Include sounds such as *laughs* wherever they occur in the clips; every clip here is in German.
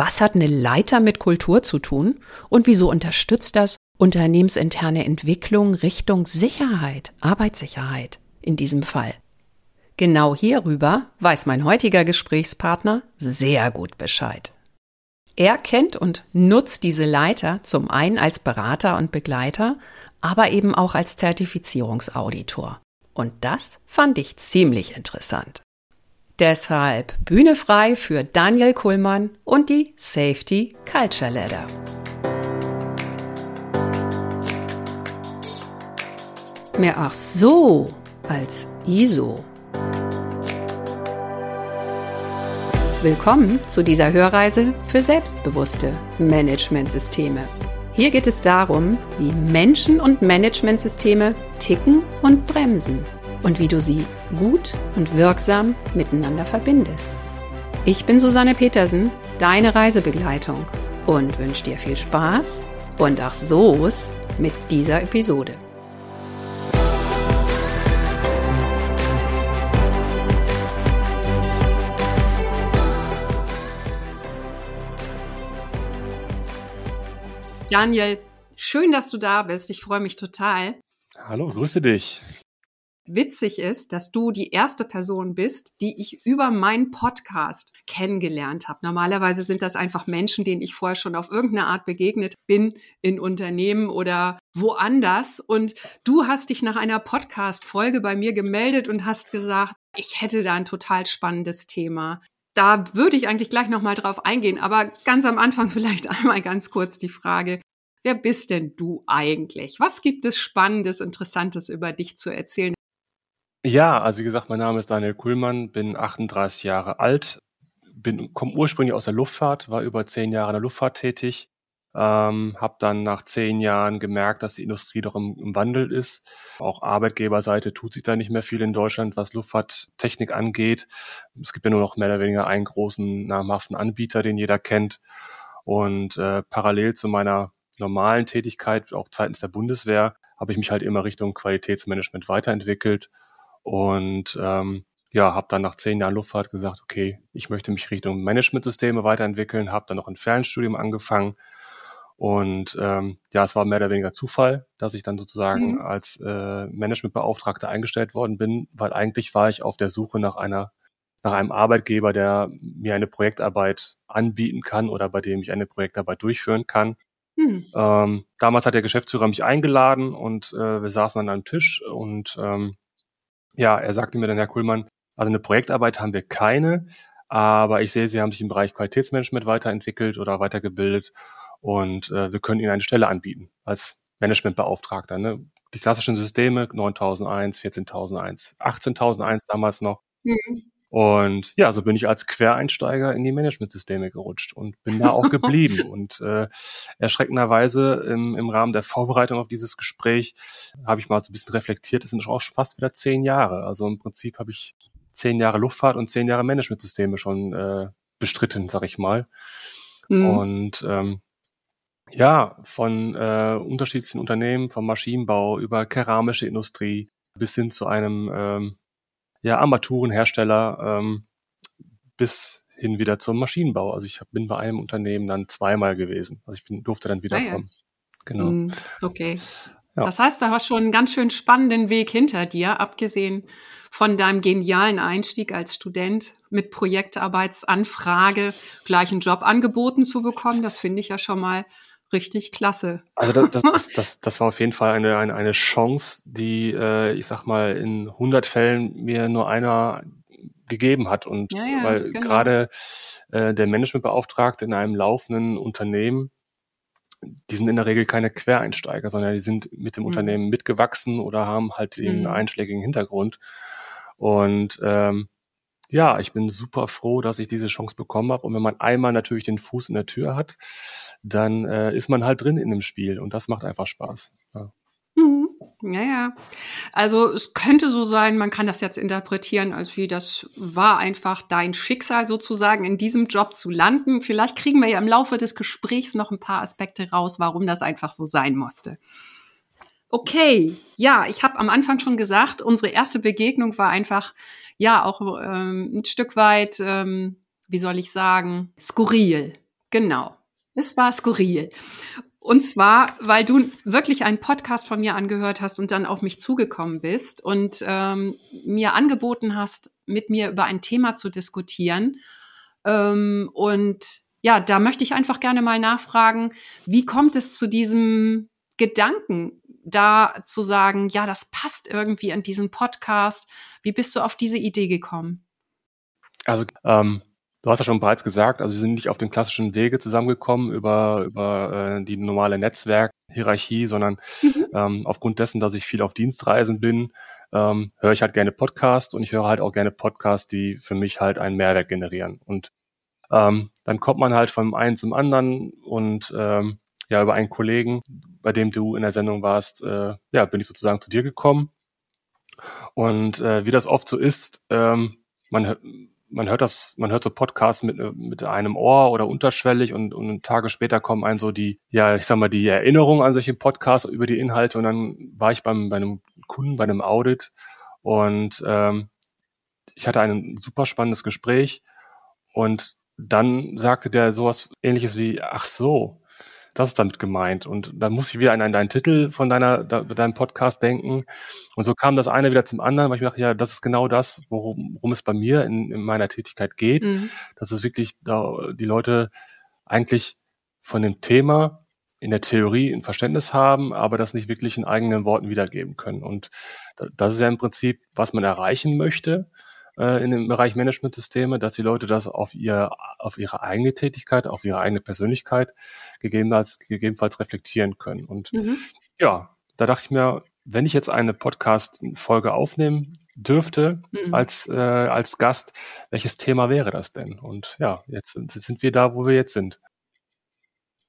Was hat eine Leiter mit Kultur zu tun? Und wieso unterstützt das unternehmensinterne Entwicklung Richtung Sicherheit, Arbeitssicherheit in diesem Fall? Genau hierüber weiß mein heutiger Gesprächspartner sehr gut Bescheid. Er kennt und nutzt diese Leiter zum einen als Berater und Begleiter, aber eben auch als Zertifizierungsauditor. Und das fand ich ziemlich interessant. Deshalb Bühne frei für Daniel Kuhlmann und die Safety Culture Ladder. Mehr ach so als ISO. Willkommen zu dieser Hörreise für selbstbewusste Managementsysteme. Hier geht es darum, wie Menschen und Managementsysteme ticken und bremsen und wie du sie gut und wirksam miteinander verbindest. Ich bin Susanne Petersen, deine Reisebegleitung und wünsche dir viel Spaß und ach so's mit dieser Episode. Daniel, schön, dass du da bist. Ich freue mich total. Hallo, grüße dich witzig ist, dass du die erste Person bist, die ich über meinen Podcast kennengelernt habe. Normalerweise sind das einfach Menschen, denen ich vorher schon auf irgendeine Art begegnet bin in Unternehmen oder woanders. Und du hast dich nach einer Podcast-Folge bei mir gemeldet und hast gesagt, ich hätte da ein total spannendes Thema. Da würde ich eigentlich gleich nochmal drauf eingehen, aber ganz am Anfang *laughs* vielleicht einmal ganz kurz die Frage, Wer bist denn du eigentlich? Was gibt es Spannendes, Interessantes über dich zu erzählen? Ja, also wie gesagt, mein Name ist Daniel Kuhlmann, bin 38 Jahre alt, bin komme ursprünglich aus der Luftfahrt, war über zehn Jahre in der Luftfahrt tätig, ähm, habe dann nach zehn Jahren gemerkt, dass die Industrie doch im, im Wandel ist. Auch Arbeitgeberseite tut sich da nicht mehr viel in Deutschland, was Luftfahrttechnik angeht. Es gibt ja nur noch mehr oder weniger einen großen namhaften Anbieter, den jeder kennt. Und äh, parallel zu meiner normalen Tätigkeit, auch seitens der Bundeswehr, habe ich mich halt immer Richtung Qualitätsmanagement weiterentwickelt und ähm, ja, habe dann nach zehn Jahren Luftfahrt gesagt, okay, ich möchte mich Richtung Managementsysteme weiterentwickeln, habe dann noch ein Fernstudium angefangen und ähm, ja, es war mehr oder weniger Zufall, dass ich dann sozusagen mhm. als äh, Managementbeauftragter eingestellt worden bin, weil eigentlich war ich auf der Suche nach einer nach einem Arbeitgeber, der mir eine Projektarbeit anbieten kann oder bei dem ich eine Projektarbeit durchführen kann. Mhm. Ähm, damals hat der Geschäftsführer mich eingeladen und äh, wir saßen an einem Tisch und ähm, ja, er sagte mir dann, Herr Kuhlmann, also eine Projektarbeit haben wir keine, aber ich sehe, Sie haben sich im Bereich Qualitätsmanagement weiterentwickelt oder weitergebildet und äh, wir können Ihnen eine Stelle anbieten als Managementbeauftragter. Ne? Die klassischen Systeme 9001, 14001, 18001 damals noch. Mhm. Und ja, so bin ich als Quereinsteiger in die Managementsysteme gerutscht und bin da auch *laughs* geblieben. und äh, erschreckenderweise im, im Rahmen der Vorbereitung auf dieses Gespräch habe ich mal so ein bisschen reflektiert, es sind auch schon fast wieder zehn Jahre. Also im Prinzip habe ich zehn Jahre Luftfahrt und zehn Jahre Managementsysteme schon äh, bestritten, sag ich mal. Mhm. Und ähm, ja, von äh, unterschiedlichen Unternehmen, vom Maschinenbau über keramische Industrie bis hin zu einem ähm, ja, Armaturenhersteller ähm, bis hin wieder zum Maschinenbau. Also ich bin bei einem Unternehmen dann zweimal gewesen. Also ich bin, durfte dann wiederkommen. Ah, ja. Genau. Mm, okay. Ja. Das heißt, du hast schon einen ganz schön spannenden Weg hinter dir, abgesehen von deinem genialen Einstieg als Student mit Projektarbeitsanfrage gleich einen Job angeboten zu bekommen. Das finde ich ja schon mal richtig klasse. Also das, das, *laughs* das, das war auf jeden Fall eine, eine, eine Chance, die, äh, ich sag mal, in 100 Fällen mir nur einer gegeben hat. Und ja, ja, weil genau. gerade äh, der Managementbeauftragte in einem laufenden Unternehmen, die sind in der Regel keine Quereinsteiger, sondern die sind mit dem mhm. Unternehmen mitgewachsen oder haben halt den mhm. einschlägigen Hintergrund. Und ähm, ja, ich bin super froh, dass ich diese Chance bekommen habe. Und wenn man einmal natürlich den Fuß in der Tür hat, dann äh, ist man halt drin in dem Spiel und das macht einfach Spaß. Ja. Mhm. Ja, ja. Also es könnte so sein, man kann das jetzt interpretieren, als wie das war einfach dein Schicksal sozusagen, in diesem Job zu landen. Vielleicht kriegen wir ja im Laufe des Gesprächs noch ein paar Aspekte raus, warum das einfach so sein musste. Okay, ja, ich habe am Anfang schon gesagt, unsere erste Begegnung war einfach, ja, auch ähm, ein Stück weit, ähm, wie soll ich sagen, skurril. Genau. Es war skurril. Und zwar, weil du wirklich einen Podcast von mir angehört hast und dann auf mich zugekommen bist und ähm, mir angeboten hast, mit mir über ein Thema zu diskutieren. Ähm, und ja, da möchte ich einfach gerne mal nachfragen, wie kommt es zu diesem Gedanken, da zu sagen, ja, das passt irgendwie in diesen Podcast. Wie bist du auf diese Idee gekommen? Also ähm, Du hast ja schon bereits gesagt, also wir sind nicht auf den klassischen Wege zusammengekommen über, über äh, die normale Netzwerkhierarchie, sondern mhm. ähm, aufgrund dessen, dass ich viel auf Dienstreisen bin, ähm, höre ich halt gerne Podcasts und ich höre halt auch gerne Podcasts, die für mich halt einen Mehrwert generieren. Und ähm, dann kommt man halt vom einen zum anderen und ähm, ja, über einen Kollegen, bei dem du in der Sendung warst, äh, ja, bin ich sozusagen zu dir gekommen. Und äh, wie das oft so ist, ähm, man man hört das, man hört so Podcasts mit, mit einem Ohr oder unterschwellig und, und Tage später kommen ein so die, ja, ich sag mal, die Erinnerung an solche Podcasts über die Inhalte und dann war ich beim, bei einem Kunden, bei einem Audit und ähm, ich hatte ein super spannendes Gespräch und dann sagte der sowas ähnliches wie, ach so, das ist damit gemeint. Und dann muss ich wieder an deinen Titel von deiner, deinem Podcast denken. Und so kam das eine wieder zum anderen, weil ich mir dachte, ja, das ist genau das, worum, worum es bei mir in, in meiner Tätigkeit geht. Mhm. Dass es wirklich da, die Leute eigentlich von dem Thema in der Theorie ein Verständnis haben, aber das nicht wirklich in eigenen Worten wiedergeben können. Und das ist ja im Prinzip, was man erreichen möchte äh, in dem Bereich Managementsysteme, dass die Leute das auf ihr, auf ihre eigene Tätigkeit, auf ihre eigene Persönlichkeit gegebenenfalls, gegebenenfalls reflektieren können. Und mhm. ja, da dachte ich mir, wenn ich jetzt eine Podcast-Folge aufnehmen dürfte mhm. als, äh, als Gast, welches Thema wäre das denn? Und ja, jetzt, jetzt sind wir da, wo wir jetzt sind.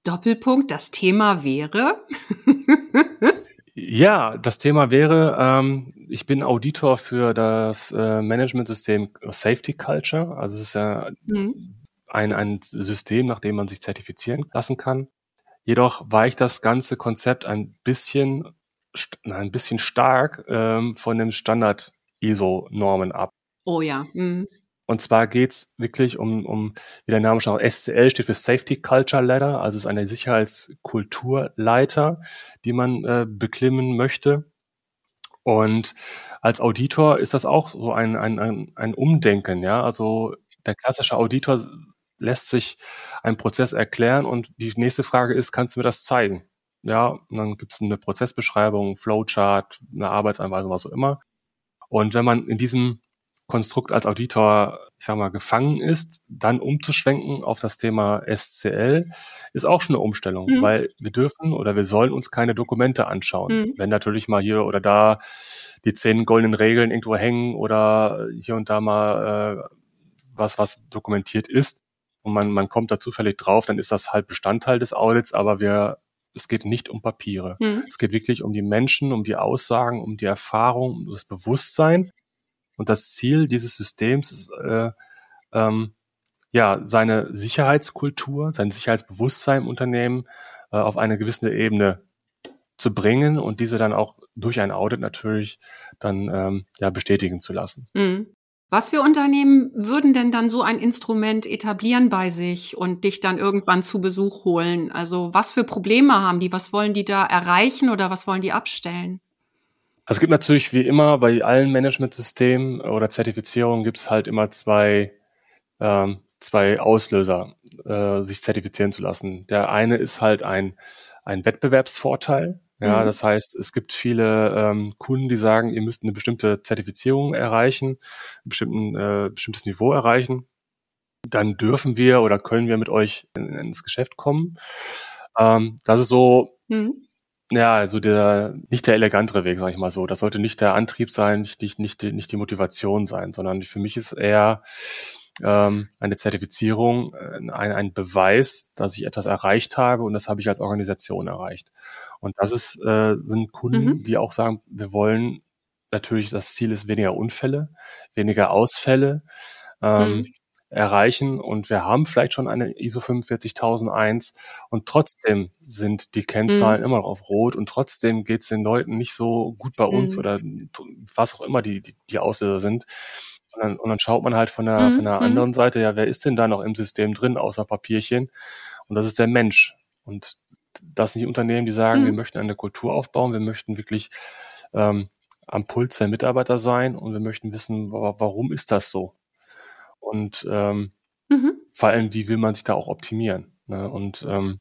Doppelpunkt, das Thema wäre. *laughs* Ja, das Thema wäre, ähm, ich bin Auditor für das äh, Managementsystem Safety Culture. Also es ist ja mhm. ein, ein System, nach dem man sich zertifizieren lassen kann. Jedoch weicht das ganze Konzept ein bisschen, ein bisschen stark ähm, von dem Standard ISO-Normen ab. Oh ja. Mhm. Und zwar geht's wirklich um, um, wie der Name schon SCL steht für Safety Culture Ladder, also es ist eine Sicherheitskulturleiter, die man äh, beklimmen möchte. Und als Auditor ist das auch so ein, ein, ein, ein Umdenken, ja. Also der klassische Auditor lässt sich einen Prozess erklären und die nächste Frage ist, kannst du mir das zeigen? Ja, und dann gibt es eine Prozessbeschreibung, Flowchart, eine Arbeitsanweisung, was auch immer. Und wenn man in diesem Konstrukt als Auditor, ich sag mal, gefangen ist, dann umzuschwenken auf das Thema SCL, ist auch schon eine Umstellung, mhm. weil wir dürfen oder wir sollen uns keine Dokumente anschauen. Mhm. Wenn natürlich mal hier oder da die zehn goldenen Regeln irgendwo hängen oder hier und da mal äh, was, was dokumentiert ist und man, man kommt da zufällig drauf, dann ist das halt Bestandteil des Audits, aber wir es geht nicht um Papiere. Mhm. Es geht wirklich um die Menschen, um die Aussagen, um die Erfahrung, um das Bewusstsein und das Ziel dieses Systems ist, äh, ähm, ja, seine Sicherheitskultur, sein Sicherheitsbewusstsein im Unternehmen äh, auf eine gewisse Ebene zu bringen und diese dann auch durch ein Audit natürlich dann ähm, ja, bestätigen zu lassen. Mhm. Was für Unternehmen würden denn dann so ein Instrument etablieren bei sich und dich dann irgendwann zu Besuch holen? Also was für Probleme haben die? Was wollen die da erreichen oder was wollen die abstellen? Also es gibt natürlich wie immer bei allen Managementsystemen oder Zertifizierungen gibt es halt immer zwei, ähm, zwei Auslöser, äh, sich zertifizieren zu lassen. Der eine ist halt ein, ein Wettbewerbsvorteil. Ja, mhm. das heißt, es gibt viele ähm, Kunden, die sagen, ihr müsst eine bestimmte Zertifizierung erreichen, ein bestimmten, äh, bestimmtes Niveau erreichen. Dann dürfen wir oder können wir mit euch in, ins Geschäft kommen. Ähm, das ist so mhm ja, also der nicht der elegantere Weg, sage ich mal so. Das sollte nicht der Antrieb sein, nicht, nicht, nicht, die, nicht die Motivation sein, sondern für mich ist eher ähm, eine Zertifizierung äh, ein, ein Beweis, dass ich etwas erreicht habe und das habe ich als Organisation erreicht. Und das ist, äh, sind Kunden, mhm. die auch sagen, wir wollen natürlich, das Ziel ist weniger Unfälle, weniger Ausfälle. Ähm, mhm erreichen und wir haben vielleicht schon eine ISO 45001 und trotzdem sind die Kennzahlen mhm. immer noch auf Rot und trotzdem geht es den Leuten nicht so gut bei uns mhm. oder was auch immer die, die, die Auslöser sind. Und dann, und dann schaut man halt von der, mhm. von der mhm. anderen Seite, ja, wer ist denn da noch im System drin, außer Papierchen? Und das ist der Mensch. Und das sind die Unternehmen, die sagen, Mhm. wir möchten eine Kultur aufbauen, wir möchten wirklich ähm, am Puls der Mitarbeiter sein und wir möchten wissen, wa- warum ist das so? Und ähm, Mhm. vor allem, wie will man sich da auch optimieren? Ne? Und ähm,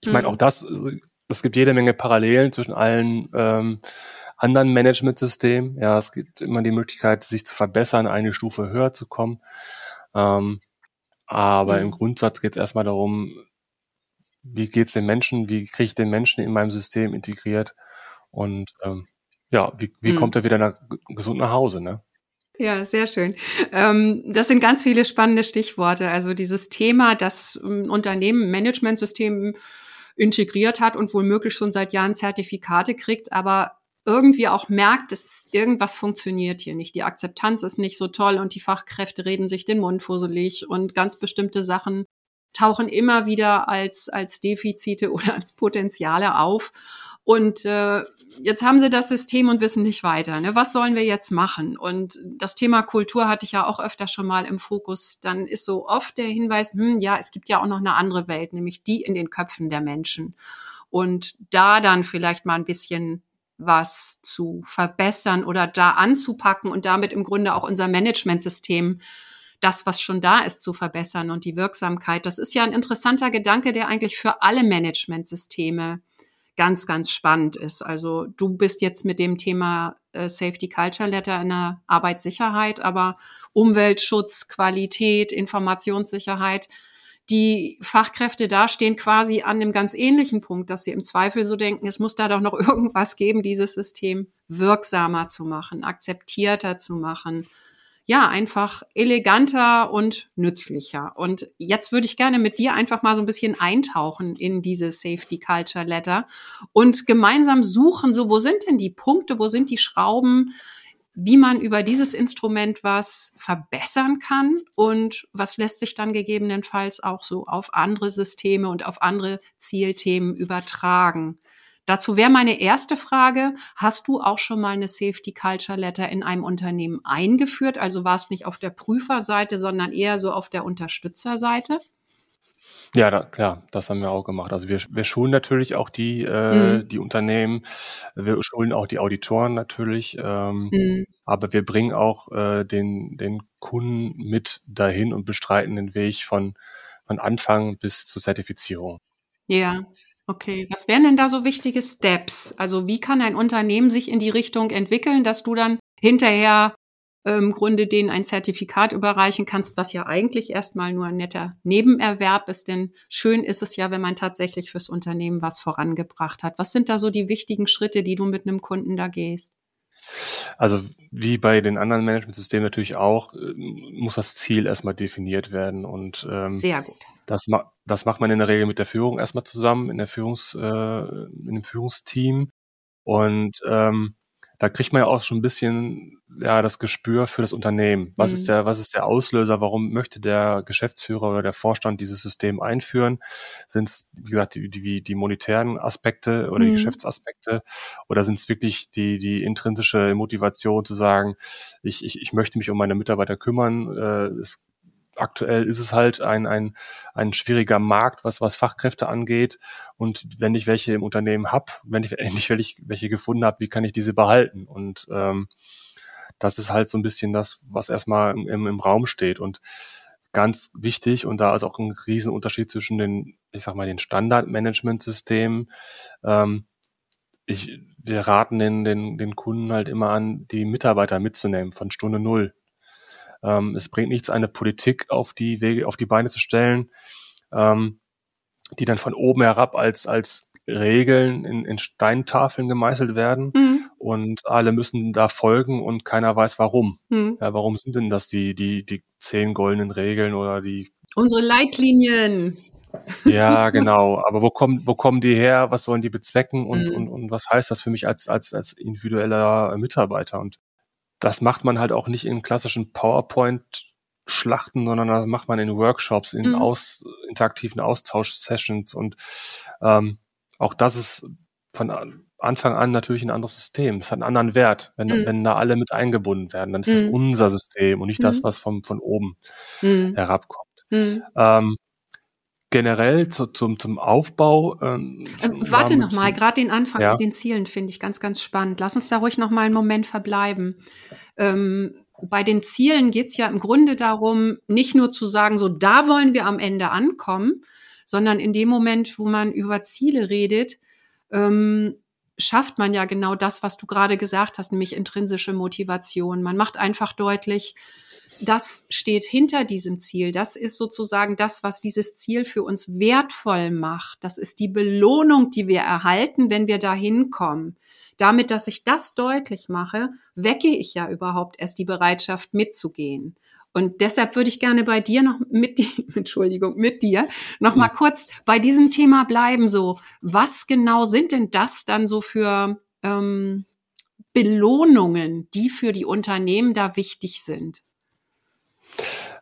ich meine, Mhm. auch das, äh, es gibt jede Menge Parallelen zwischen allen ähm, anderen Managementsystemen. Ja, es gibt immer die Möglichkeit, sich zu verbessern, eine Stufe höher zu kommen. Ähm, aber Mhm. im Grundsatz geht es erstmal darum, wie geht's den Menschen, wie kriege ich den Menschen in meinem System integriert und ähm, ja, wie, wie Mhm. kommt er wieder nach, gesund nach Hause, ne? Ja, sehr schön. Ähm, das sind ganz viele spannende Stichworte. Also dieses Thema, dass ein Unternehmen ein Managementsystem integriert hat und womöglich schon seit Jahren Zertifikate kriegt, aber irgendwie auch merkt, dass irgendwas funktioniert hier nicht. Die Akzeptanz ist nicht so toll und die Fachkräfte reden sich den Mund fusselig und ganz bestimmte Sachen tauchen immer wieder als, als Defizite *laughs* oder als Potenziale auf. Und äh, jetzt haben sie das System und wissen nicht weiter. Ne? Was sollen wir jetzt machen? Und das Thema Kultur hatte ich ja auch öfter schon mal im Fokus. Dann ist so oft der Hinweis, hm, ja, es gibt ja auch noch eine andere Welt, nämlich die in den Köpfen der Menschen. Und da dann vielleicht mal ein bisschen was zu verbessern oder da anzupacken und damit im Grunde auch unser Managementsystem das, was schon da ist, zu verbessern und die Wirksamkeit. Das ist ja ein interessanter Gedanke, der eigentlich für alle Managementsysteme ganz, ganz spannend ist. Also du bist jetzt mit dem Thema äh, Safety Culture Letter in der Arbeitssicherheit, aber Umweltschutz, Qualität, Informationssicherheit, die Fachkräfte da stehen quasi an einem ganz ähnlichen Punkt, dass sie im Zweifel so denken, es muss da doch noch *laughs* irgendwas geben, dieses System wirksamer zu machen, akzeptierter zu machen, ja, einfach eleganter und nützlicher. Und jetzt würde ich gerne mit dir einfach mal so ein bisschen eintauchen in diese Safety Culture Letter und gemeinsam suchen, so wo sind denn die Punkte, wo sind die Schrauben, wie man über dieses Instrument was verbessern kann und was lässt sich dann gegebenenfalls auch so auf andere Systeme und auf andere Zielthemen übertragen. Dazu wäre meine erste Frage, hast du auch schon mal eine Safety Culture Letter in einem Unternehmen eingeführt? Also war es nicht auf der Prüferseite, sondern eher so auf der Unterstützerseite? Ja, da, klar, das haben wir auch gemacht. Also wir, wir schulen natürlich auch die, äh, Mhm. die Unternehmen, wir schulen auch die Auditoren natürlich, ähm, Mhm. aber wir bringen auch äh, den, den Kunden mit dahin und bestreiten den Weg von, von Anfang bis zur Zertifizierung. Ja, okay. Was wären denn da so wichtige Steps? Also wie kann ein Unternehmen sich in die Richtung entwickeln, dass du dann hinterher äh, im Grunde denen ein Zertifikat überreichen kannst, was ja eigentlich erstmal nur ein netter Nebenerwerb ist, denn schön ist es ja, wenn man tatsächlich fürs Unternehmen was vorangebracht hat. Was sind da so die wichtigen Schritte, die du mit einem Kunden da gehst? Also wie bei den anderen Managementsystemen natürlich auch, äh, muss das Ziel erstmal definiert werden und ähm, Sehr gut. Das, ma das macht man in der Regel mit der Führung erstmal zusammen, in der Führungs, äh, in dem Führungsteam. Und ähm, da kriegt man ja auch schon ein bisschen ja das Gespür für das Unternehmen. Was Mhm. ist der, was ist der Auslöser? Warum möchte der Geschäftsführer oder der Vorstand dieses System einführen? Sind es, wie gesagt, die, die, die monetären Aspekte oder die Mhm. Geschäftsaspekte? Oder sind es wirklich die, die intrinsische Motivation zu sagen, ich, ich, ich möchte mich um meine Mitarbeiter kümmern? Äh, es aktuell ist es halt ein, ein, ein schwieriger Markt, was, was Fachkräfte angeht. Und wenn ich welche im Unternehmen hab, wenn ich *laughs* endlich welche, welche gefunden habe, wie kann ich diese behalten? Und ähm, das ist halt so ein bisschen das, was erstmal im, im, Raum steht. Und ganz wichtig, und da ist auch ein Riesenunterschied zwischen den, ich sag mal, den Standard-Management-Systemen. Ähm, ich, wir raten den, den, den Kunden halt immer an, die Mitarbeiter mitzunehmen von Stunde Null. Ähm, es bringt nichts, eine Politik auf die Wege, auf die Beine zu stellen, ähm, die dann von oben herab als, als Regeln in, in Steintafeln gemeißelt werden Mhm. und alle müssen da folgen und keiner weiß warum. Mhm. Ja, warum sind denn das die, die, die zehn goldenen Regeln oder die, Unsere Leitlinien. ja, *laughs* genau. Aber wo kommen, wo kommen die her? Was sollen die bezwecken? Und, Mhm. und, und was heißt das für mich als, als, als individueller Mitarbeiter? Und das macht man halt auch nicht in klassischen PowerPoint-Schlachten, sondern das macht man in Workshops, in Mhm. aus, interaktiven Austausch-Sessions. Und ähm, auch das ist von an- Anfang an natürlich ein anderes System. Es hat einen anderen Wert, wenn, Mhm. wenn da alle mit eingebunden werden. Dann ist es Mhm. unser System und nicht das, Mhm. was vom, von oben Mhm. herabkommt. Mhm. Ähm, generell zu, zum, zum Aufbau. Ähm, ähm, warte noch mal, gerade den Anfang ja. mit den Zielen finde ich ganz, ganz spannend. Lass uns da ruhig noch mal einen Moment verbleiben. Ähm, bei den Zielen geht es ja im Grunde darum, nicht nur zu sagen, so da wollen wir am Ende ankommen, sondern in dem Moment, wo man über Ziele redet, ähm, schafft man ja genau das, was du gerade gesagt hast, nämlich intrinsische Motivation. Man macht einfach deutlich, das steht hinter diesem Ziel. Das ist sozusagen das, was dieses Ziel für uns wertvoll macht. Das ist die Belohnung, die wir erhalten, wenn wir da hinkommen. Damit, dass ich das deutlich mache, wecke ich ja überhaupt erst die Bereitschaft mitzugehen. Und deshalb würde ich gerne bei dir noch mit, *laughs* Entschuldigung, mit dir noch mal kurz bei diesem Thema bleiben. So, was genau sind denn das dann so für ähm, Belohnungen, die für die Unternehmen da wichtig sind?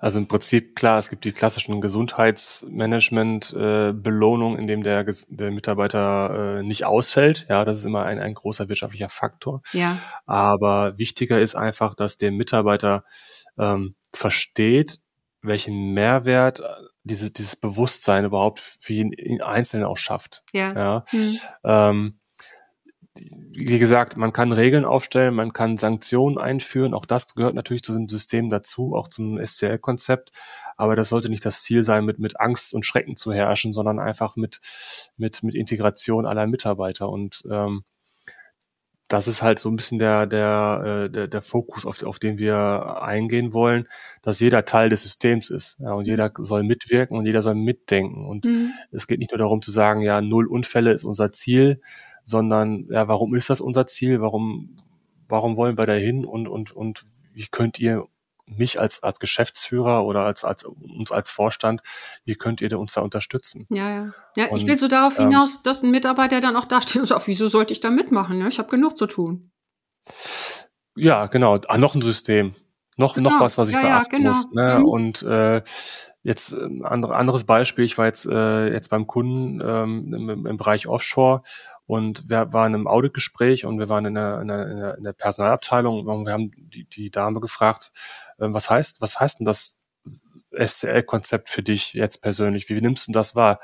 Also im Prinzip klar, es gibt die klassischen Gesundheitsmanagement-Belohnungen, äh, in dem der, der Mitarbeiter äh, nicht ausfällt. Ja, das ist immer ein, ein großer wirtschaftlicher Faktor. Ja. Aber wichtiger ist einfach, dass der Mitarbeiter ähm, versteht, welchen Mehrwert diese, dieses Bewusstsein überhaupt für ihn Einzelnen auch schafft. Ja. ja. Hm. Ähm, wie gesagt, man kann Regeln aufstellen, man kann Sanktionen einführen. Auch das gehört natürlich zu diesem System dazu, auch zum SCL-Konzept. Aber das sollte nicht das Ziel sein, mit, mit Angst und Schrecken zu herrschen, sondern einfach mit, mit, mit Integration aller Mitarbeiter. Und ähm, das ist halt so ein bisschen der, der, äh, der, der Fokus, auf, auf den wir eingehen wollen, dass jeder Teil des Systems ist. Ja, und jeder soll mitwirken und jeder soll mitdenken. Und mhm. es geht nicht nur darum zu sagen, ja, null Unfälle ist unser Ziel, sondern ja, warum ist das unser Ziel? Warum, warum wollen wir dahin und, und, und wie könnt ihr mich als, als Geschäftsführer oder als, als uns als Vorstand, wie könnt ihr uns da unterstützen? Ja, ja. Ja, und, ich will so darauf ähm, hinaus, ähm, dass ein Mitarbeiter dann auch dasteht und sagt, wieso sollte ich da mitmachen? Ne? Ich habe genug zu tun. Ja, genau. Ah, noch ein System. Noch, genau. noch was, was ich ja, beachten ja, genau. muss. Ne? Mhm. Und äh, Jetzt ein andere, anderes Beispiel, ich war jetzt, äh, jetzt beim Kunden ähm, im, im Bereich Offshore und wir waren im Auditgespräch und wir waren in der, in der, in der Personalabteilung und wir haben die, die Dame gefragt, äh, was heißt, was heißt denn das SCL-Konzept für dich jetzt persönlich? Wie nimmst du das wahr?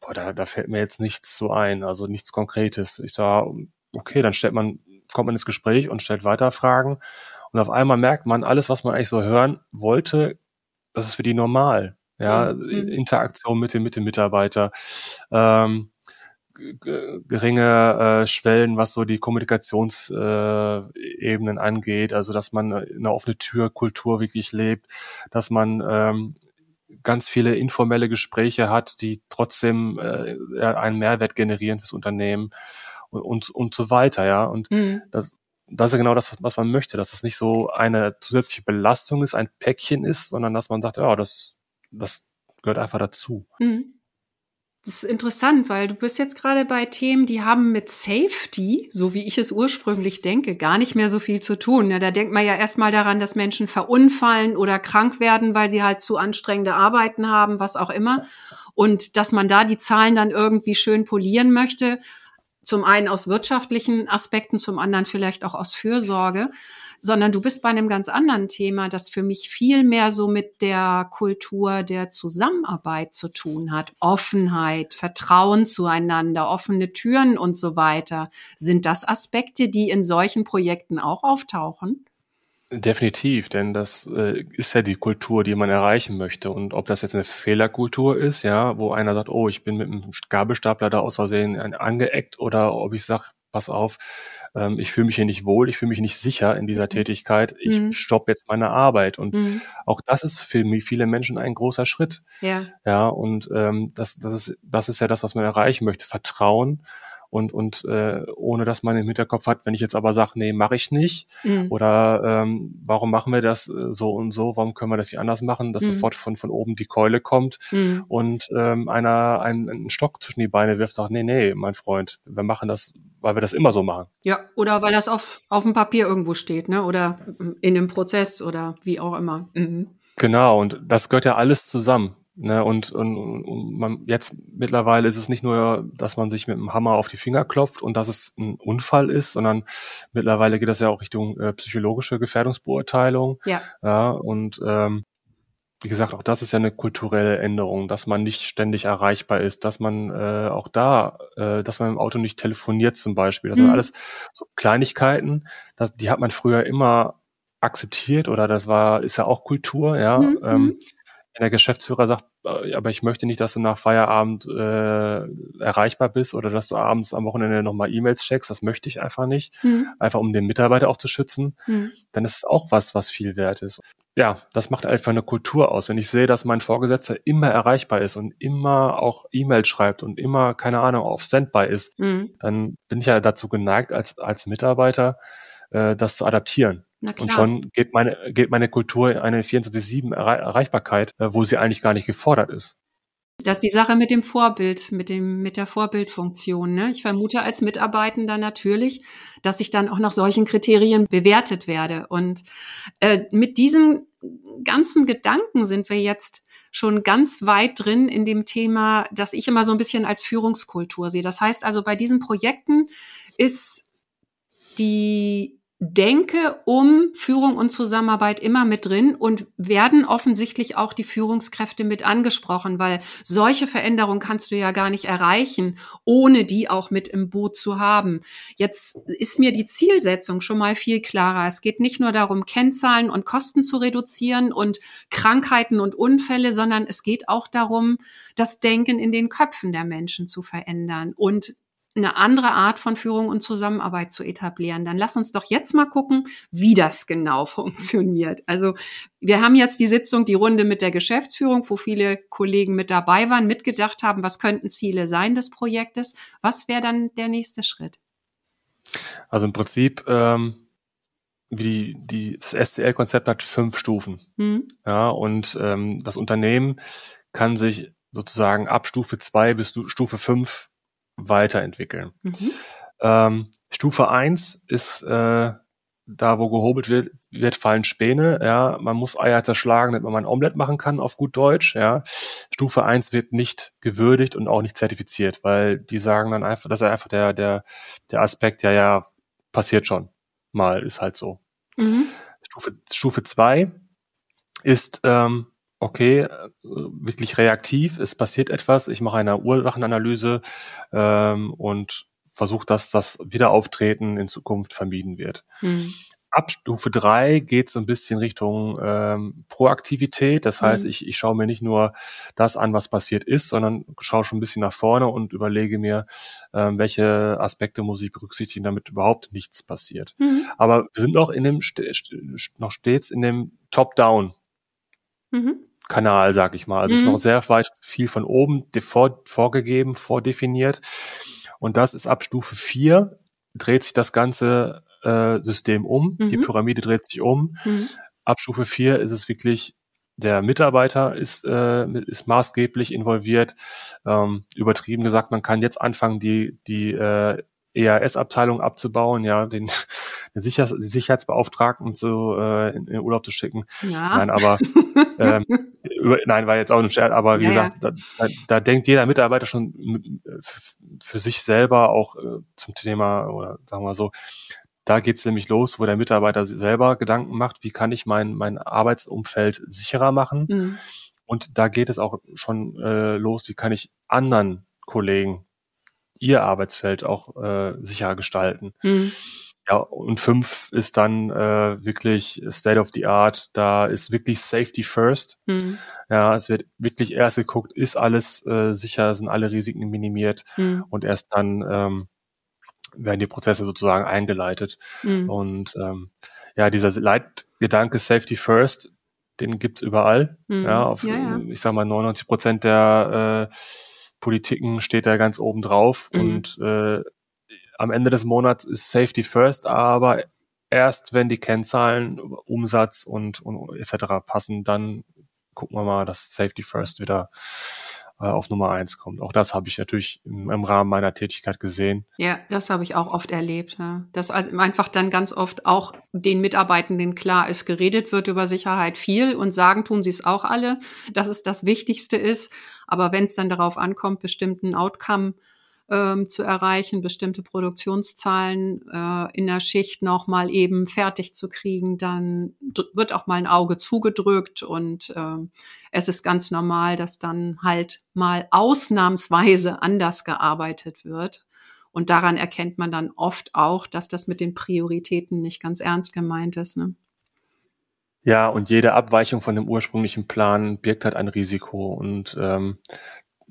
Boah, da, da fällt mir jetzt nichts so ein, also nichts Konkretes. Ich sage, okay, dann stellt man, kommt man ins Gespräch und stellt weiter Fragen. Und auf einmal merkt man, alles, was man eigentlich so hören wollte, das ist für die normal ja, mhm. Interaktion mit dem, mit dem Mitarbeiter, ähm, geringe äh, Schwellen, was so die Kommunikationsebenen äh, angeht, also dass man eine offene Türkultur wirklich lebt, dass man ähm, ganz viele informelle Gespräche hat, die trotzdem äh, einen Mehrwert generieren fürs Unternehmen und, und, und so weiter, ja. Und mhm. das, das ist ja genau das, was man möchte, dass das nicht so eine zusätzliche Belastung ist, ein Päckchen ist, sondern dass man sagt, ja, das das gehört einfach dazu. Mhm. Das ist interessant, weil du bist jetzt gerade bei Themen, die haben mit Safety, so wie ich es ursprünglich denke, gar nicht mehr so viel zu tun. Ja, da denkt man ja erstmal daran, dass Menschen verunfallen oder krank werden, weil sie halt zu anstrengende Arbeiten haben, was auch immer. Und dass man da die Zahlen dann irgendwie schön polieren möchte. Zum einen aus wirtschaftlichen Aspekten, zum anderen vielleicht auch aus Fürsorge sondern du bist bei einem ganz anderen Thema, das für mich viel mehr so mit der Kultur der Zusammenarbeit zu tun hat. Offenheit, Vertrauen zueinander, offene Türen und so weiter. Sind das Aspekte, die in solchen Projekten auch auftauchen? Definitiv, denn das äh, ist ja die Kultur, die man erreichen möchte. Und ob das jetzt eine Fehlerkultur ist, ja, wo einer sagt, oh, ich bin mit einem Gabelstapler da aus Versehen angeeckt, oder ob ich sage, pass auf, ähm, ich fühle mich hier nicht wohl, ich fühle mich nicht sicher in dieser mhm. Tätigkeit, ich mhm. stoppe jetzt meine Arbeit. Und mhm. auch das ist für viele Menschen ein großer Schritt. Ja. Ja, und ähm, das, das, ist, das ist ja das, was man erreichen möchte. Vertrauen und, und äh, ohne dass man im Hinterkopf hat, wenn ich jetzt aber sage, nee, mache ich nicht mhm. oder ähm, warum machen wir das äh, so und so, warum können wir das nicht anders machen, dass mhm. sofort von, von oben die Keule kommt mhm. und ähm, einer einen, einen Stock zwischen die Beine wirft, sagt, nee, nee, mein Freund, wir machen das, weil wir das immer so machen. Ja, oder weil das auf, auf dem Papier irgendwo steht, ne? Oder in einem Prozess oder wie auch immer. Mhm. Genau, und das gehört ja alles zusammen. Ne, und, und, und man, jetzt mittlerweile ist es nicht nur, dass man sich mit dem Hammer auf die Finger klopft und dass es ein Unfall ist, sondern mittlerweile geht das ja auch Richtung äh, psychologische Gefährdungsbeurteilung. Ja. ja und ähm, wie gesagt, auch das ist ja eine kulturelle Änderung, dass man nicht ständig erreichbar ist, dass man äh, auch da, äh, dass man im Auto nicht telefoniert zum Beispiel. Das mhm. sind alles so Kleinigkeiten, das, die hat man früher immer akzeptiert oder das war, ist ja auch Kultur, ja. Mhm. Ähm, mhm. Wenn der Geschäftsführer sagt, äh, aber ich möchte nicht, dass du nach Feierabend äh, erreichbar bist oder dass du abends am Wochenende nochmal E-Mails checkst, das möchte ich einfach nicht, mhm. einfach um den Mitarbeiter auch zu schützen, mhm. dann ist es auch was, was viel wert ist. Ja, das macht einfach eine Kultur aus. Wenn ich sehe, dass mein Vorgesetzter immer erreichbar ist und immer auch E-Mails schreibt und immer, keine Ahnung, auf Standby ist, mhm. dann bin ich ja dazu geneigt, als, als Mitarbeiter äh, das zu adaptieren. Und schon geht meine, geht meine Kultur in eine 24-7 Erreichbarkeit, äh, wo sie eigentlich gar nicht gefordert ist. Das ist die Sache mit dem Vorbild, mit dem, mit der Vorbildfunktion. Ne? Ich vermute als Mitarbeitender natürlich, dass ich dann auch nach solchen Kriterien bewertet werde. Und äh, mit diesem ganzen Gedanken sind wir jetzt schon ganz weit drin in dem Thema, das ich immer so ein bisschen als Führungskultur sehe. Das heißt also, bei diesen Projekten ist die Denke um Führung und Zusammenarbeit immer mit drin und werden offensichtlich auch die Führungskräfte mit angesprochen, weil solche Veränderungen kannst du ja gar nicht erreichen, ohne die auch mit im Boot zu haben. Jetzt ist mir die Zielsetzung schon mal viel klarer. Es geht nicht nur darum, Kennzahlen und Kosten zu reduzieren und Krankheiten und Unfälle, sondern es geht auch darum, das Denken in den Köpfen der Menschen zu verändern und eine andere Art von Führung und Zusammenarbeit zu etablieren. Dann lass uns doch jetzt mal gucken, wie das genau *laughs* funktioniert. Also wir haben jetzt die Sitzung, die Runde mit der Geschäftsführung, wo viele Kollegen mit dabei waren, mitgedacht haben, was könnten Ziele sein des Projektes. Was wäre dann der nächste Schritt? Also im Prinzip, ähm, wie die, die, das SCL-Konzept hat fünf Stufen. Mhm. Ja, und ähm, das Unternehmen kann sich sozusagen ab Stufe zwei bis Stufe fünf weiterentwickeln. Mhm. Ähm, Stufe eins ist äh, da, wo gehobelt wird, wird fallen Späne. Ja, man muss Eier zerschlagen, damit man ein Omelett machen kann, auf gut Deutsch. Ja, Stufe eins wird nicht gewürdigt und auch nicht zertifiziert, weil die sagen dann einfach, das ist einfach der der der Aspekt, ja ja passiert schon mal, ist halt so. Mhm. Stufe Stufe zwei ist ähm, okay, äh, wirklich reaktiv, es passiert etwas, ich mache eine Ursachenanalyse ähm, und versuche, dass das Wiederauftreten in Zukunft vermieden wird. Mhm. Ab Stufe drei geht so ein bisschen Richtung ähm, Proaktivität. Das heißt, mhm. ich, ich schaue mir nicht nur das an, was passiert ist, sondern schaue schon ein bisschen nach vorne und überlege mir, ähm, welche Aspekte muss ich berücksichtigen, damit überhaupt nichts passiert. Mhm. Aber wir sind noch in dem noch stets in dem Top-Down. Mhm. Kanal, sag ich mal. Also mhm. ist noch sehr weit viel von oben vor, vorgegeben, vordefiniert. Und das ist ab Stufe 4, dreht sich das ganze äh, System um. Mhm. Die Pyramide dreht sich um. Mhm. Ab Stufe 4 ist es wirklich, der Mitarbeiter ist, äh, ist maßgeblich involviert. Ähm, übertrieben gesagt, man kann jetzt anfangen, die, die äh, EAS-Abteilung abzubauen, ja, den, den Sicher Sicherheitsbeauftragten zu, äh, in, in Urlaub zu schicken. Ja. Nein, aber *laughs* ähm, über, nein, war jetzt auch ein Scherz, aber wie ja, gesagt, ja. Da, da, da denkt jeder Mitarbeiter schon für sich selber auch äh, zum Thema, oder sagen wir so, da geht's nämlich los, wo der Mitarbeiter selber Gedanken macht, wie kann ich mein, mein Arbeitsumfeld sicherer machen. Mhm. Und da geht es auch schon äh, los, wie kann ich anderen Kollegen ihr Arbeitsfeld auch äh, sicherer gestalten. Mhm. Ja, und fünf ist dann äh, wirklich State of the Art. Da ist wirklich Safety first. Mhm. Ja, es wird wirklich erst geguckt, ist alles äh, sicher, sind alle Risiken minimiert mhm. und erst dann ähm, werden die Prozesse sozusagen eingeleitet. Mhm. Und ähm, ja, dieser Leitgedanke Safety first, den gibt's überall. Mhm. Ja, auf, ja, ja. ich sag mal, 99 Prozent der äh, Politiken steht da ganz oben drauf mhm. und äh, am Ende des Monats ist Safety First, aber erst wenn die Kennzahlen, Umsatz und, und etc. passen, dann gucken wir mal, dass Safety First wieder äh, auf Nummer eins kommt. Auch das habe ich natürlich im, im, Rahmen meiner Tätigkeit gesehen. Ja, das habe ich auch oft erlebt. Ja. Dass also einfach dann ganz oft auch den Mitarbeitenden klar ist, geredet wird über Sicherheit viel und sagen tun sie es auch alle, dass es das Wichtigste ist. Aber wenn es dann darauf ankommt, bestimmten Outcome ähm, zu erreichen, bestimmte Produktionszahlen äh, in der Schicht noch mal eben fertig zu kriegen, dann wird auch mal ein Auge zugedrückt und äh, es ist ganz normal, dass dann halt mal ausnahmsweise anders gearbeitet wird. Und daran erkennt man dann oft auch, dass das mit den Prioritäten nicht ganz ernst gemeint ist. Ne? Ja, und jede Abweichung von dem ursprünglichen Plan birgt halt ein Risiko. Und ähm,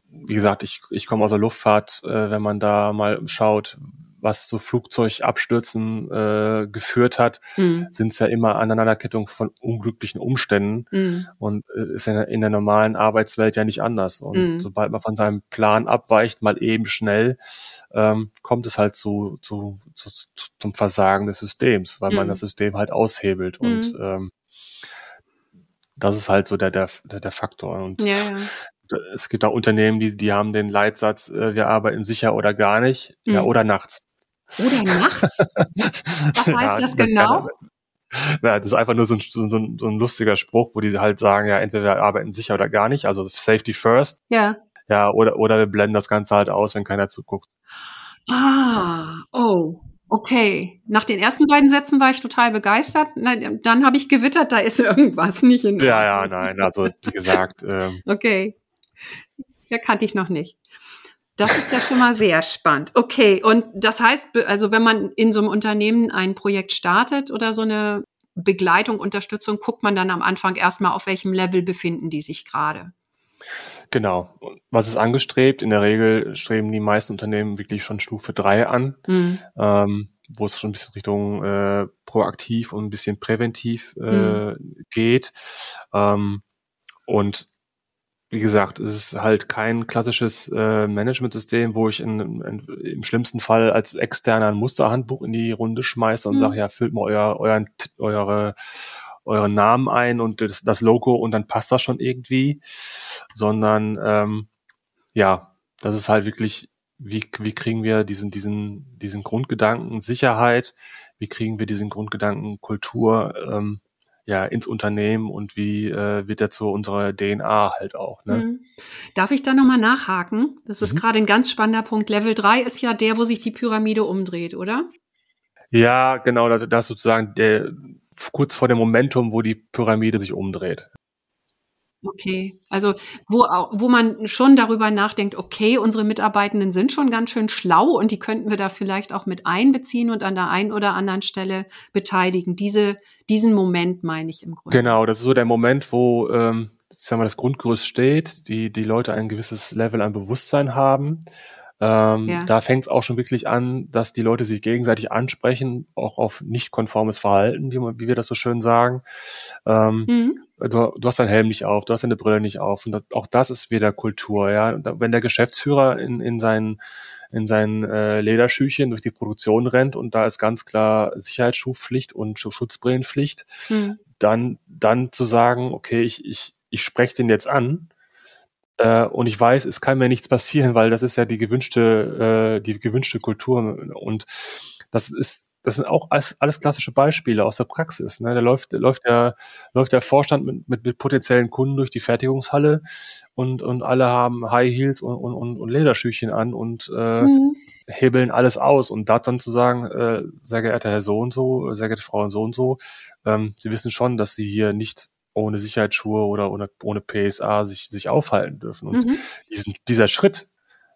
wie gesagt, ich, ich komme aus der Luftfahrt, äh, wenn man da mal schaut, was so Flugzeugabstürzen äh, geführt hat, mhm. sind es ja immer Aneinanderkettung von unglücklichen Umständen mhm. und äh, ist ja in der normalen Arbeitswelt ja nicht anders. Und mhm. sobald man von seinem Plan abweicht, mal eben schnell, ähm, kommt es halt zu, zu, zu, zum Versagen des Systems, weil man mhm. das System halt aushebelt und mhm. ähm, das ist halt so der, der, der Faktor. Und ja, ja es gibt auch Unternehmen, die, die haben den Leitsatz, äh, wir arbeiten sicher oder gar nicht, mhm. ja, oder nachts. Oder nachts? *laughs* Was heißt ja, das genau? Ja, das ist einfach nur so ein, so, ein, so ein lustiger Spruch, wo die halt sagen, ja, entweder wir arbeiten sicher oder gar nicht, also Safety first. Ja. Ja, oder, oder wir blenden das Ganze halt aus, wenn keiner zuguckt. Ah, oh, okay. Nach den ersten beiden Sätzen war ich total begeistert. Dann habe ich gewittert, da ist *laughs* irgendwas nicht in Ordnung. Ja, ja, nein, also wie gesagt. *laughs* Ähm, okay. Ja, kannte ich noch nicht. Das ist ja schon mal sehr spannend. Okay, und das heißt, also wenn man in so einem Unternehmen ein Projekt startet oder so eine Begleitung, Unterstützung, guckt man dann am Anfang erstmal, auf welchem Level befinden die sich gerade. Genau. Was ist angestrebt? In der Regel streben die meisten Unternehmen wirklich schon Stufe 3 an, mhm. ähm, wo es schon ein bisschen Richtung äh, proaktiv und ein bisschen präventiv äh, mhm. geht. Ähm, und wie gesagt, es ist halt kein klassisches äh, Managementsystem, wo ich in, in, im schlimmsten Fall als externer ein Musterhandbuch in die Runde schmeiße und mhm. sage, ja, füllt mal euer, euren, eure, euren Namen ein und das, das Logo und dann passt das schon irgendwie, sondern ähm, ja, das ist halt wirklich, wie, wie kriegen wir diesen, diesen, diesen Grundgedanken Sicherheit, wie kriegen wir diesen Grundgedanken Kultur? Ähm, ja ins Unternehmen und wie äh, wird er zu unserer DNA halt auch. Ne? Mhm. Darf ich da nochmal nachhaken? Das ist mhm. gerade ein ganz spannender Punkt. Level 3 ist ja der, wo sich die Pyramide umdreht, oder? Ja, genau, das, das sozusagen der kurz vor dem Momentum, wo die Pyramide sich umdreht. Okay, also wo, wo man schon darüber nachdenkt, okay, unsere Mitarbeitenden sind schon ganz schön schlau und die könnten wir da vielleicht auch mit einbeziehen und an der einen oder anderen Stelle beteiligen. Diese, diesen Moment meine ich im Grunde. Genau, das ist so der Moment, wo ähm, sagen wir, das Grundgerüst steht, die, die Leute ein gewisses Level an Bewusstsein haben ähm, ja. Da fängt es auch schon wirklich an, dass die Leute sich gegenseitig ansprechen, auch auf nicht konformes Verhalten, wie, man, wie wir das so schön sagen. Ähm, mhm. du, du, hast deinen Helm nicht auf, du hast deine Brille nicht auf. Und das, auch das ist wieder Kultur. Ja, wenn der Geschäftsführer in, in seinen in seinen äh, Lederschüchen durch die Produktion rennt und da ist ganz klar Sicherheitsschuhpflicht und Schutzbrillenpflicht, mhm. dann dann zu sagen, okay, ich ich ich spreche den jetzt an äh, und ich weiß, es kann mir nichts passieren, weil das ist ja die gewünschte, äh, die gewünschte Kultur. Und das ist, das sind auch alles, alles klassische Beispiele aus der Praxis. Ne? Da läuft, läuft der, läuft der Vorstand mit, mit, mit potenziellen Kunden durch die Fertigungshalle und, und alle haben High Heels und, und, und Lederschüchen an und äh, mhm. hebeln alles aus. Und da dann zu sagen, äh, sehr geehrter Herr so und so, sehr geehrte Frau so und so, ähm, Sie wissen schon, dass Sie hier nicht ohne Sicherheitsschuhe oder ohne, ohne PSA sich, sich aufhalten dürfen. Und mhm. diesen, dieser Schritt,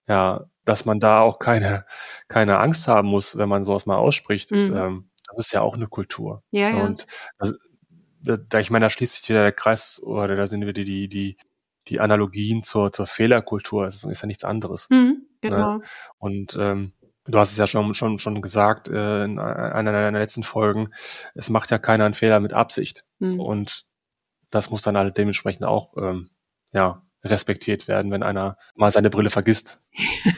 ja, dass man da auch keine, keine Angst haben muss, wenn man sowas mal ausspricht, mhm. ähm, das ist ja auch eine Kultur. Ja, ja. Und das, da, ich meine, da schließt sich wieder der Kreis, oder da sind wieder die, die, die Analogien zur, zur Fehlerkultur. Das ist, ja nichts anderes. Mhm, ne? genau. Ne? Und ähm, du hast es ja schon, schon, schon gesagt äh, in einer deiner letzten Folgen, es macht ja keiner einen Fehler mit Absicht. Mhm. Und das muss dann halt dementsprechend auch ähm, ja respektiert werden, wenn einer mal seine Brille vergisst.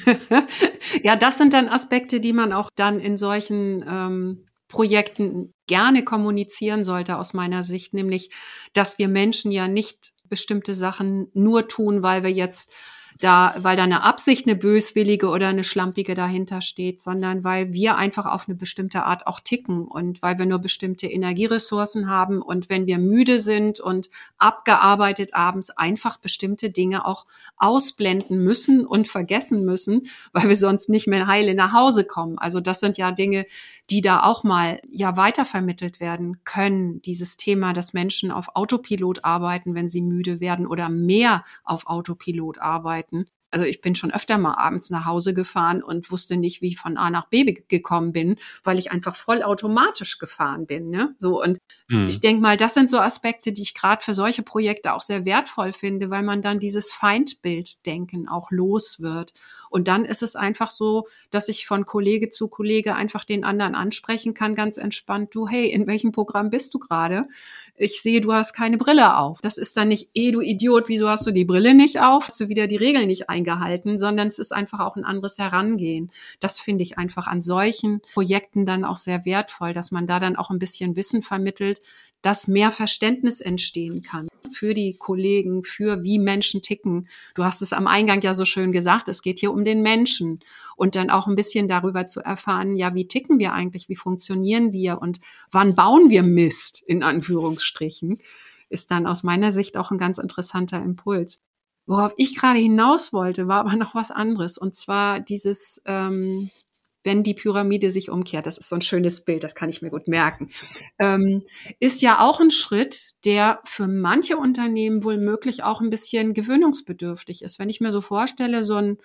*laughs* ja, das sind dann Aspekte, die man auch dann in solchen ähm, Projekten gerne kommunizieren sollte, aus meiner Sicht, nämlich, dass wir Menschen ja nicht bestimmte Sachen nur tun, weil wir jetzt da, weil da eine Absicht, eine böswillige oder eine schlampige dahinter steht, sondern weil wir einfach auf eine bestimmte Art auch ticken und weil wir nur bestimmte Energieressourcen haben und wenn wir müde sind und abgearbeitet abends einfach bestimmte Dinge auch ausblenden müssen und vergessen müssen, weil wir sonst nicht mehr heile nach Hause kommen. Also das sind ja Dinge, die da auch mal ja weitervermittelt werden können. Dieses Thema, dass Menschen auf Autopilot arbeiten, wenn sie müde werden oder mehr auf Autopilot arbeiten. Also ich bin schon öfter mal abends nach Hause gefahren und wusste nicht, wie ich von A nach B gekommen bin, weil ich einfach voll automatisch gefahren bin. Ne? So und mhm. ich denke mal, das sind so Aspekte, die ich gerade für solche Projekte auch sehr wertvoll finde, weil man dann dieses Feindbilddenken auch los wird. Und dann ist es einfach so, dass ich von Kollege zu Kollege einfach den anderen ansprechen kann, ganz entspannt. Du, hey, in welchem Programm bist du gerade? Ich sehe, du hast keine Brille auf. Das ist dann nicht, eh, du Idiot, wieso hast du die Brille nicht auf? Hast du wieder die Regeln nicht eingehalten, sondern es ist einfach auch ein anderes Herangehen. Das finde ich einfach an solchen Projekten dann auch sehr wertvoll, dass man da dann auch ein bisschen Wissen vermittelt, dass mehr Verständnis entstehen kann für die Kollegen, für wie Menschen ticken. Du hast es am Eingang ja so schön gesagt, es geht hier um den Menschen und dann auch ein bisschen darüber zu erfahren, ja, wie ticken wir eigentlich, wie funktionieren wir und wann bauen wir Mist, in Anführungsstrichen, ist dann aus meiner Sicht auch ein ganz interessanter Impuls. Worauf ich gerade hinaus wollte, war aber noch was anderes und zwar dieses ähm, wenn die Pyramide sich umkehrt. Das ist so ein schönes Bild, das kann ich mir gut merken. Ähm, ist ja auch ein Schritt, der für manche Unternehmen wohl möglich auch ein bisschen gewöhnungsbedürftig ist. Wenn ich mir so vorstelle, so ein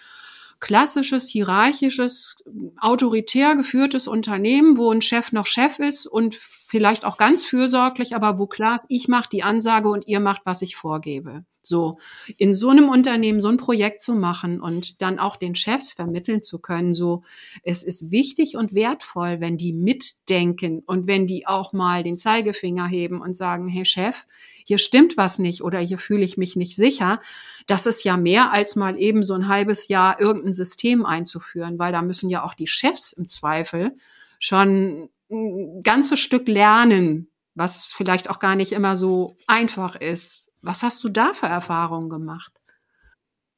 klassisches, hierarchisches, autoritär geführtes Unternehmen, wo ein Chef noch Chef ist und vielleicht auch ganz fürsorglich, aber wo klar ist, ich mache die Ansage und ihr macht, was ich vorgebe. So, in so einem Unternehmen so ein Projekt zu machen und dann auch den Chefs vermitteln zu können, so, es ist wichtig und wertvoll, wenn die mitdenken und wenn die auch mal den Zeigefinger heben und sagen, hey Chef, hier stimmt was nicht oder hier fühle ich mich nicht sicher. Das ist ja mehr als mal eben so ein halbes Jahr irgendein System einzuführen, weil da müssen ja auch die Chefs im Zweifel schon ein ganzes Stück lernen, was vielleicht auch gar nicht immer so einfach ist was hast du da für Erfahrungen gemacht?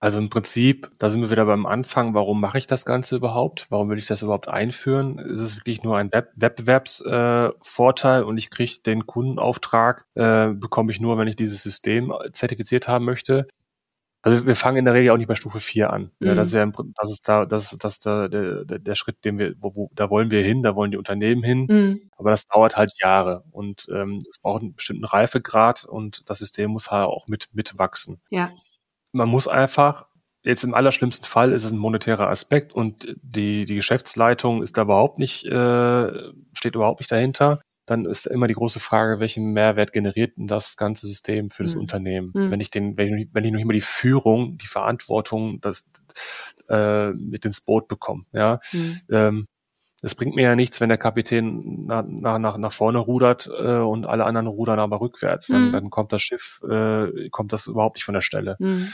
Also im Prinzip, da sind wir wieder beim Anfang, warum mache ich das Ganze überhaupt? Warum will ich das überhaupt einführen? Ist es wirklich nur ein Web Wettbewerbsvorteil äh, und ich kriege den Kundenauftrag, äh, bekomme ich nur, wenn ich dieses System zertifiziert haben möchte? Also wir fangen in der Regel auch nicht bei Stufe 4 an. Mhm. Ja, das ist ja das ist da, das ist das da der, der, der Schritt, den wir, wo, wo, da wollen wir hin, da wollen die Unternehmen hin. Mhm. Aber das dauert halt Jahre und ähm, es braucht einen bestimmten Reifegrad und das System muss halt auch mit mitwachsen. Ja. Man muss einfach Jetzt im allerschlimmsten Fall ist es ein monetärer Aspekt und die, die Geschäftsleitung ist da überhaupt nicht, äh, steht überhaupt nicht dahinter dann ist immer die große Frage, welchen Mehrwert generiert denn das ganze System für das mhm. Unternehmen? Mhm. Wenn ich den, wenn ich, wenn ich noch immer die Führung, die Verantwortung, das äh, mit ins Boot bekomme, ja. Mhm. Ähm, es bringt mir ja nichts, wenn der Kapitän nach, nach, nach vorne rudert äh, und alle anderen rudern aber rückwärts. Dann, mhm. dann kommt das Schiff, äh, kommt das überhaupt nicht von der Stelle. Mhm.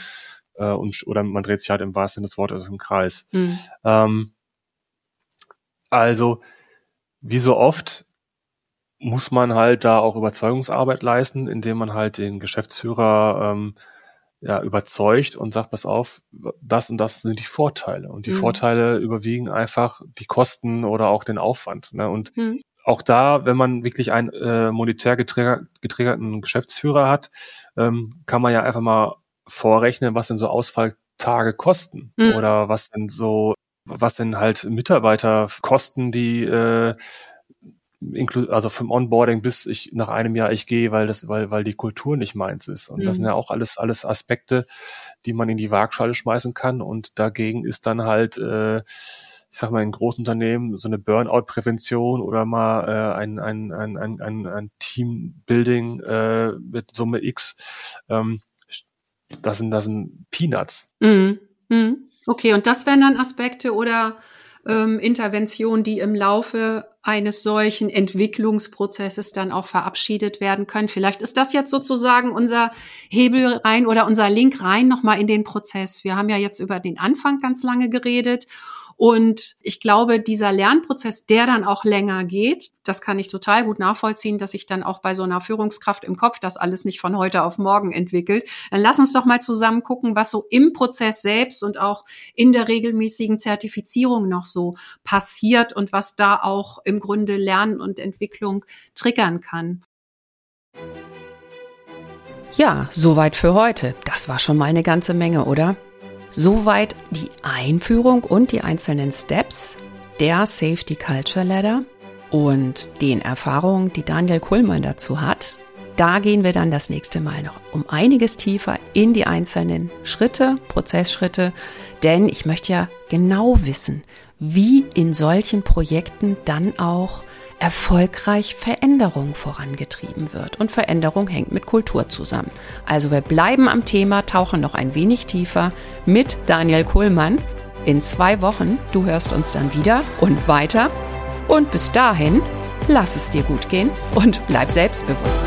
Äh, und, oder man dreht sich halt im wahrsten Sinne des Wortes im Kreis. Mhm. Ähm, also, wie so oft muss man halt da auch Überzeugungsarbeit leisten, indem man halt den Geschäftsführer ähm, ja, überzeugt und sagt, pass auf, das und das sind die Vorteile. Und die mhm. Vorteile überwiegen einfach die Kosten oder auch den Aufwand. Ne? Und mhm. auch da, wenn man wirklich einen äh, monetär getriggerten Geschäftsführer hat, ähm, kann man ja einfach mal vorrechnen, was denn so Ausfalltage kosten mhm. oder was denn so, was denn halt Mitarbeiter kosten, die äh, also vom Onboarding bis ich nach einem Jahr ich gehe, weil das, weil, weil die Kultur nicht meins ist. Und mhm. das sind ja auch alles, alles Aspekte, die man in die Waagschale schmeißen kann. Und dagegen ist dann halt, äh, ich sag mal, in Großunternehmen so eine Burnout-Prävention oder mal äh, ein, ein, ein, ein, ein, ein Teambuilding äh, mit Summe X. Ähm, das sind, das sind Peanuts. Mhm. Mhm. Okay, und das wären dann Aspekte oder ähm, Interventionen, die im Laufe eines solchen Entwicklungsprozesses dann auch verabschiedet werden können. Vielleicht ist das jetzt sozusagen unser Hebel rein oder unser Link rein nochmal in den Prozess. Wir haben ja jetzt über den Anfang ganz lange geredet Und ich glaube, dieser Lernprozess, der dann auch länger geht, das kann ich total gut nachvollziehen, dass sich dann auch bei so einer Führungskraft im Kopf das alles nicht von heute auf morgen entwickelt. Dann lass uns doch mal zusammen gucken, was so im Prozess selbst und auch in der regelmäßigen Zertifizierung noch so passiert und was da auch im Grunde Lernen und Entwicklung triggern kann. Ja, soweit für heute. Das war schon mal eine ganze Menge, oder? Soweit die Einführung und die einzelnen Steps der Safety Culture Ladder und den Erfahrungen, die Daniel Kuhlmann dazu hat. Da gehen wir dann das nächste Mal noch um einiges tiefer in die einzelnen Schritte, Prozessschritte, denn ich möchte ja genau wissen, wie in solchen Projekten dann auch erfolgreich Veränderung vorangetrieben wird. Und Veränderung hängt mit Kultur zusammen. Also wir bleiben am Thema, tauchen noch ein wenig tiefer mit Daniel Kohlmann in zwei Wochen. Du hörst uns dann wieder und weiter. Und bis dahin, lass es dir gut gehen und bleib selbstbewusst.